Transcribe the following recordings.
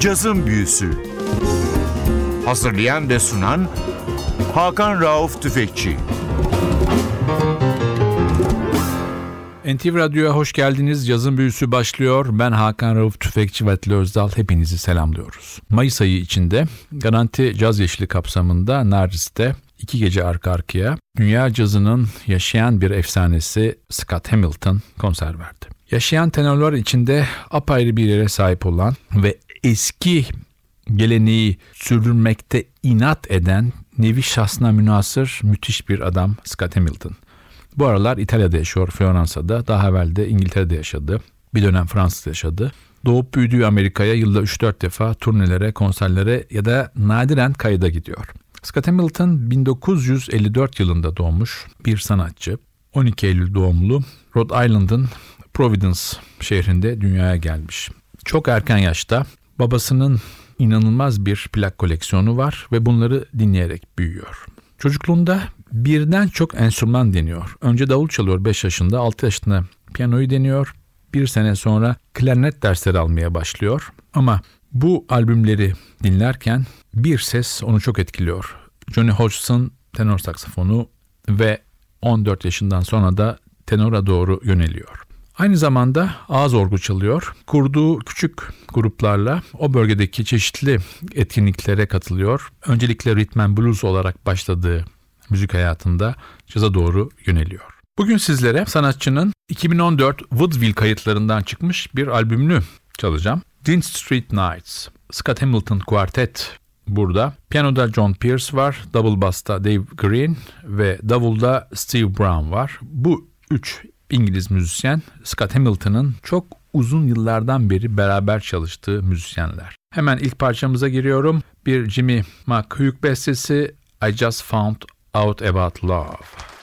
Cazın Büyüsü Hazırlayan ve sunan Hakan Rauf Tüfekçi NTV Radyo'ya hoş geldiniz. Yazın büyüsü başlıyor. Ben Hakan Rauf Tüfekçi ve Atli Özdal. Hepinizi selamlıyoruz. Mayıs ayı içinde Garanti Caz Yeşili kapsamında Nardis'te iki gece arka arkaya dünya cazının yaşayan bir efsanesi Scott Hamilton konser verdi. Yaşayan tenorlar içinde apayrı bir yere sahip olan ve eski geleneği sürdürmekte inat eden nevi şahsına münasır müthiş bir adam Scott Hamilton. Bu aralar İtalya'da yaşıyor, Floransa'da. Daha evvel de İngiltere'de yaşadı. Bir dönem Fransa'da yaşadı. Doğup büyüdüğü Amerika'ya yılda 3-4 defa turnelere, konserlere ya da nadiren kayıda gidiyor. Scott Hamilton 1954 yılında doğmuş bir sanatçı. 12 Eylül doğumlu Rhode Island'ın Providence şehrinde dünyaya gelmiş. Çok erken yaşta babasının inanılmaz bir plak koleksiyonu var ve bunları dinleyerek büyüyor. Çocukluğunda birden çok enstrüman deniyor. Önce davul çalıyor 5 yaşında, 6 yaşında piyanoyu deniyor. Bir sene sonra klarnet dersleri almaya başlıyor. Ama bu albümleri dinlerken bir ses onu çok etkiliyor. Johnny Hodgson tenor saksafonu ve 14 yaşından sonra da tenora doğru yöneliyor. Aynı zamanda ağız orgu çalıyor. Kurduğu küçük gruplarla o bölgedeki çeşitli etkinliklere katılıyor. Öncelikle and blues olarak başladığı müzik hayatında caza doğru yöneliyor. Bugün sizlere sanatçının 2014 Woodville kayıtlarından çıkmış bir albümünü çalacağım. Dean Street Nights. Scott Hamilton Quartet burada. Piyanoda John Pierce var, double bass'ta Dave Green ve davulda Steve Brown var. Bu üç İngiliz müzisyen Scott Hamilton'ın çok uzun yıllardan beri beraber çalıştığı müzisyenler. Hemen ilk parçamıza giriyorum. Bir Jimmy McHugh bestesi I Just Found Out About Love.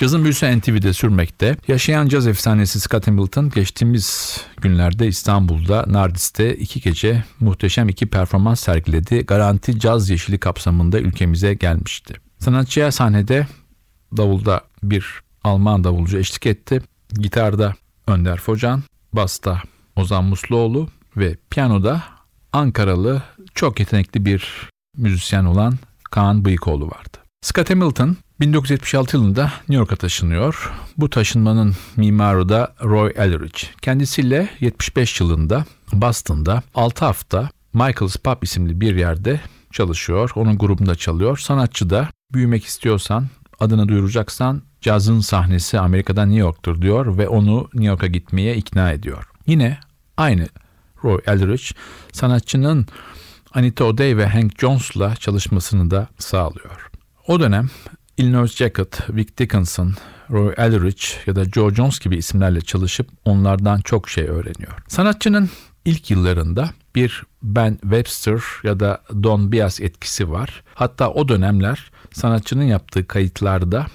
Cazın büyüsü NTV'de sürmekte. Yaşayan caz efsanesi Scott Hamilton geçtiğimiz günlerde İstanbul'da Nardis'te iki gece muhteşem iki performans sergiledi. Garanti Caz Yeşili kapsamında ülkemize gelmişti. Sanatçıya sahnede davulda bir Alman davulcu eşlik etti. Gitarda Önder Focan, basta Ozan Musluoğlu ve piyanoda Ankaralı çok yetenekli bir müzisyen olan Kaan Bıyıkoğlu vardı. Scott Hamilton 1976 yılında New York'a taşınıyor. Bu taşınmanın mimarı da Roy Eldridge. Kendisiyle 75 yılında Boston'da 6 hafta Michael's Pub isimli bir yerde çalışıyor. Onun grubunda çalıyor. Sanatçı da büyümek istiyorsan, adını duyuracaksan cazın sahnesi Amerika'da New York'tur diyor ve onu New York'a gitmeye ikna ediyor. Yine aynı Roy Eldridge sanatçının Anita O'Day ve Hank Jones'la çalışmasını da sağlıyor. O dönem Illinois Jacket, Vic Dickinson, Roy Eldridge ya da Joe Jones gibi isimlerle çalışıp onlardan çok şey öğreniyor. Sanatçının ilk yıllarında bir Ben Webster ya da Don Bias etkisi var. Hatta o dönemler sanatçının yaptığı kayıtlarda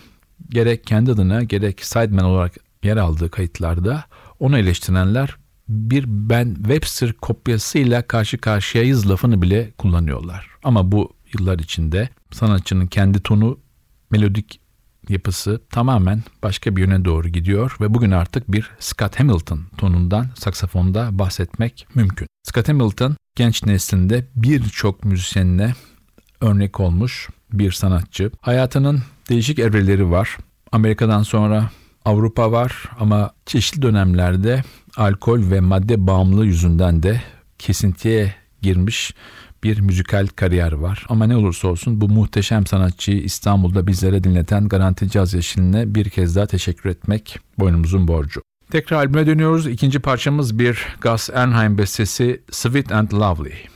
gerek kendi adına gerek sideman olarak yer aldığı kayıtlarda onu eleştirenler bir Ben Webster kopyasıyla karşı karşıyayız lafını bile kullanıyorlar. Ama bu yıllar içinde sanatçının kendi tonu, melodik yapısı tamamen başka bir yöne doğru gidiyor ve bugün artık bir Scott Hamilton tonundan saksafonda bahsetmek mümkün. Scott Hamilton genç neslinde birçok müzisyenine örnek olmuş bir sanatçı. Hayatının değişik evreleri var. Amerika'dan sonra Avrupa var ama çeşitli dönemlerde alkol ve madde bağımlılığı yüzünden de kesintiye girmiş bir müzikal kariyer var. Ama ne olursa olsun bu muhteşem sanatçıyı İstanbul'da bizlere dinleten Garanti Caz Yeşili'ne bir kez daha teşekkür etmek boynumuzun borcu. Tekrar albüme dönüyoruz. İkinci parçamız bir Gus Ernheim bestesi Sweet and Lovely.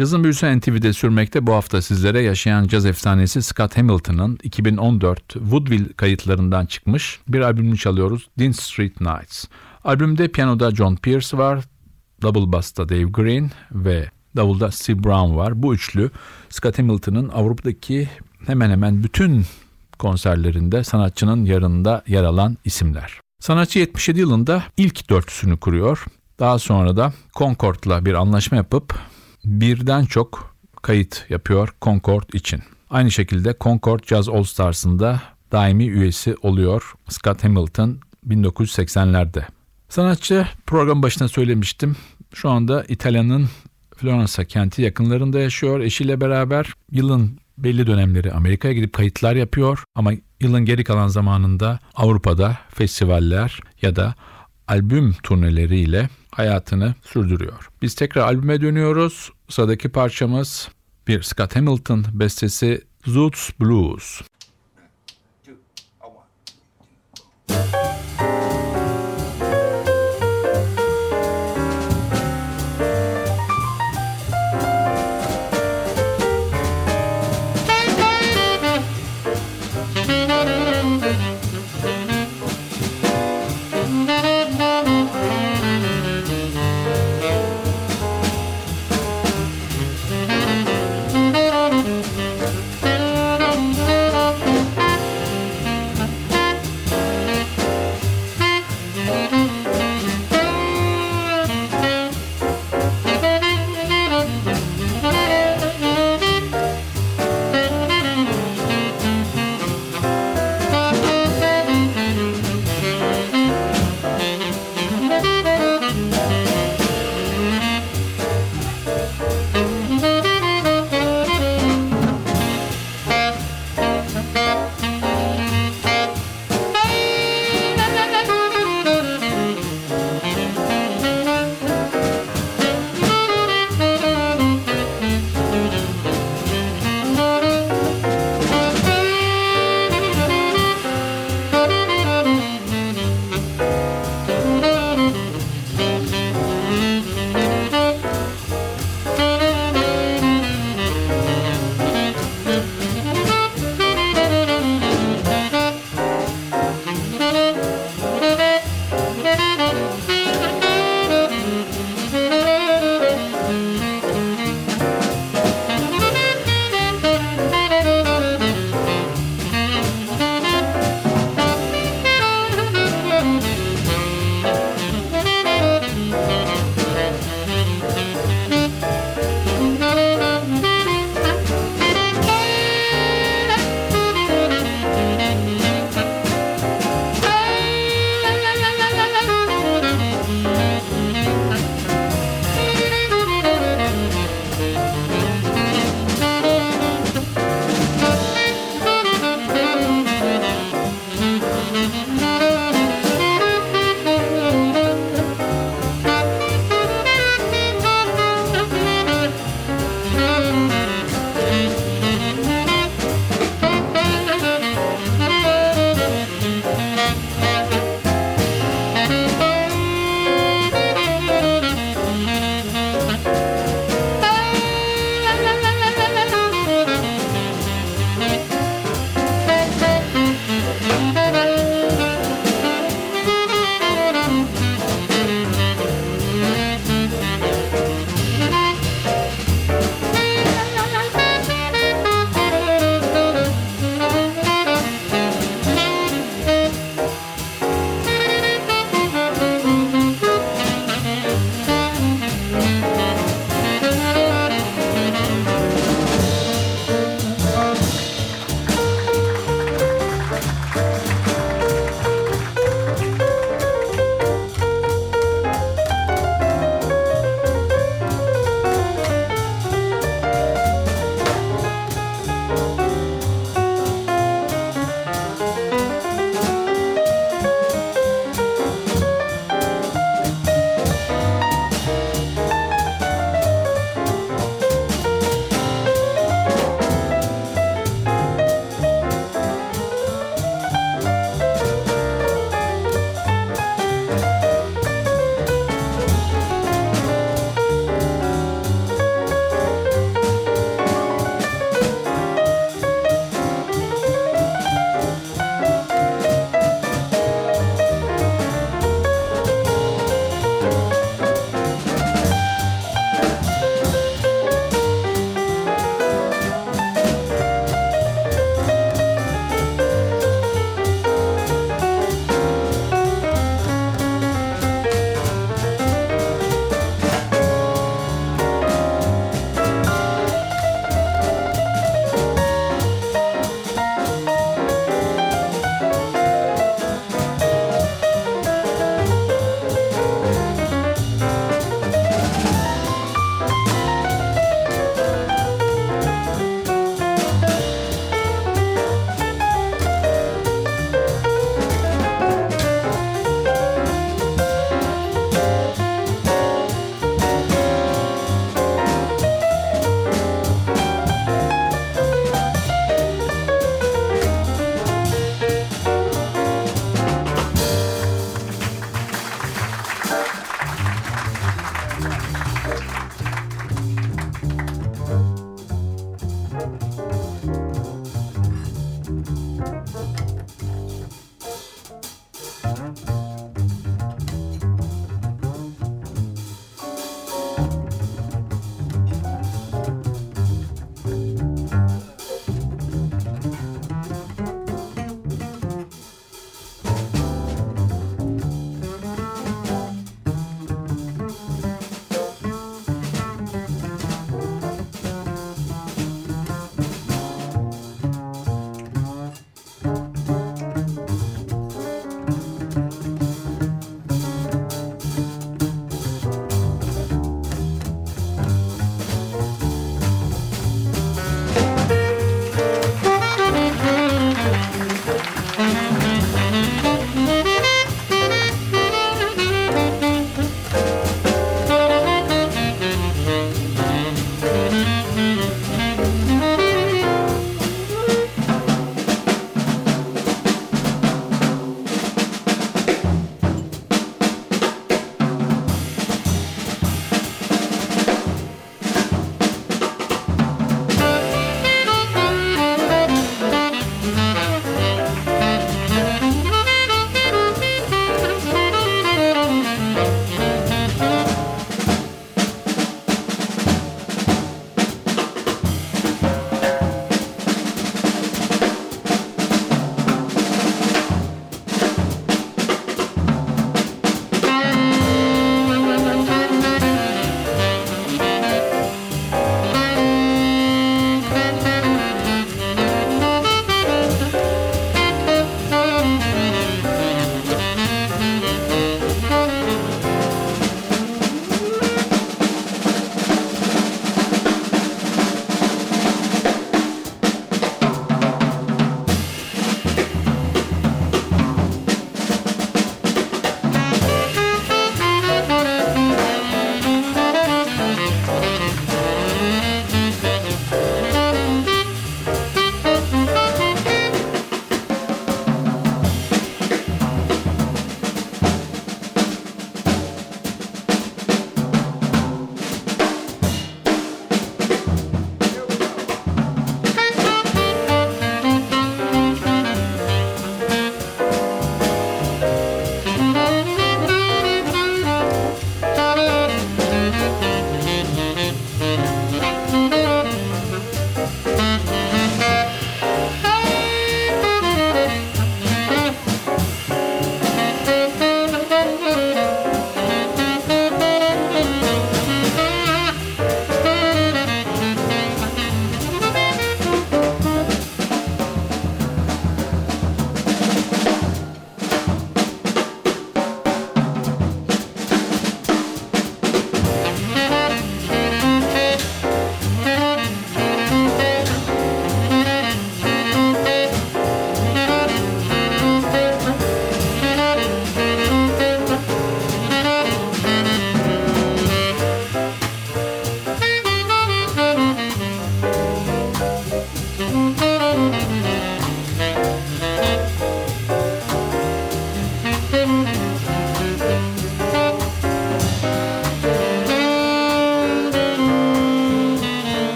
Cazın büyüsü NTV'de sürmekte bu hafta sizlere yaşayan caz efsanesi Scott Hamilton'ın 2014 Woodville kayıtlarından çıkmış bir albümünü çalıyoruz Dean Street Nights. Albümde piyanoda John Pierce var, double bass'ta Dave Green ve davulda Steve Brown var. Bu üçlü Scott Hamilton'ın Avrupa'daki hemen hemen bütün konserlerinde sanatçının yanında yer alan isimler. Sanatçı 77 yılında ilk dörtlüsünü kuruyor. Daha sonra da Concord'la bir anlaşma yapıp birden çok kayıt yapıyor Concord için. Aynı şekilde Concord Jazz All Stars'ında daimi üyesi oluyor Scott Hamilton 1980'lerde. Sanatçı program başına söylemiştim. Şu anda İtalya'nın Floransa kenti yakınlarında yaşıyor. Eşiyle beraber yılın belli dönemleri Amerika'ya gidip kayıtlar yapıyor ama yılın geri kalan zamanında Avrupa'da festivaller ya da albüm turneleriyle hayatını sürdürüyor. Biz tekrar albüme dönüyoruz. Sıradaki parçamız bir Scott Hamilton bestesi Zoots Blues.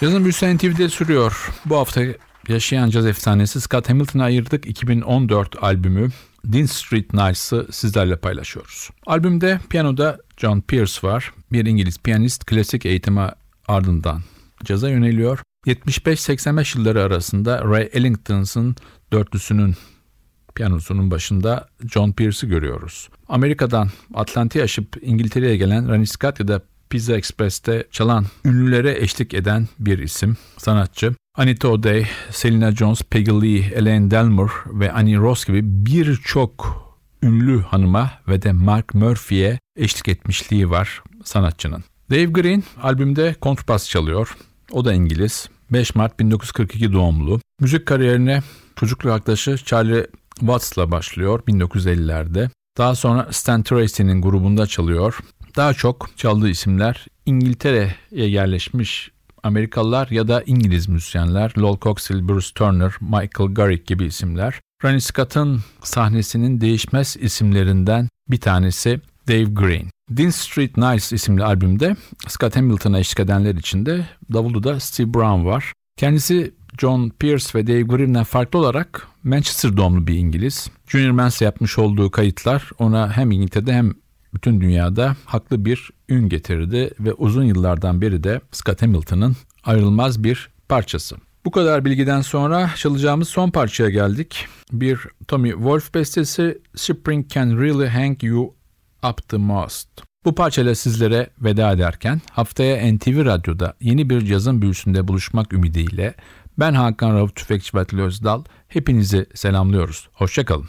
Yazın büyüsü NTV'de sürüyor. Bu hafta yaşayan caz efsanesi Scott Hamilton'a ayırdık 2014 albümü Dean Street Nights'ı sizlerle paylaşıyoruz. Albümde piyanoda John Pierce var. Bir İngiliz piyanist klasik eğitime ardından caza yöneliyor. 75-85 yılları arasında Ray Ellington's'ın dörtlüsünün piyanosunun başında John Pierce'ı görüyoruz. Amerika'dan Atlantik'i aşıp İngiltere'ye gelen Ronnie Scott ya da Pizza Express'te çalan ünlülere eşlik eden bir isim, sanatçı. Anita O'Day, Selena Jones, Peggy Lee, Elaine Delmer ve Annie Ross gibi birçok ünlü hanıma ve de Mark Murphy'ye eşlik etmişliği var sanatçının. Dave Green albümde kontrbas çalıyor. O da İngiliz. 5 Mart 1942 doğumlu. Müzik kariyerine çocukluk arkadaşı Charlie Watts'la başlıyor 1950'lerde. Daha sonra Stan Tracy'nin grubunda çalıyor. Daha çok çaldığı isimler İngiltere'ye yerleşmiş Amerikalılar ya da İngiliz müzisyenler. Lol Coxhill, Bruce Turner, Michael Garrick gibi isimler. Ronnie Scott'ın sahnesinin değişmez isimlerinden bir tanesi Dave Green. Dean Street Nice isimli albümde Scott Hamilton'a eşlik edenler içinde davulda da Steve Brown var. Kendisi John Pierce ve Dave Green'den farklı olarak Manchester doğumlu bir İngiliz. Junior Mans'le yapmış olduğu kayıtlar ona hem İngiltere'de hem bütün dünyada haklı bir ün getirdi ve uzun yıllardan beri de Scott Hamilton'ın ayrılmaz bir parçası. Bu kadar bilgiden sonra çalacağımız son parçaya geldik. Bir Tommy Wolf bestesi Spring Can Really Hang You Up The Most. Bu parçayla sizlere veda ederken haftaya NTV Radyo'da yeni bir cazın büyüsünde buluşmak ümidiyle ben Hakan Rauf Tüfekçi ve Özdal hepinizi selamlıyoruz. Hoşçakalın.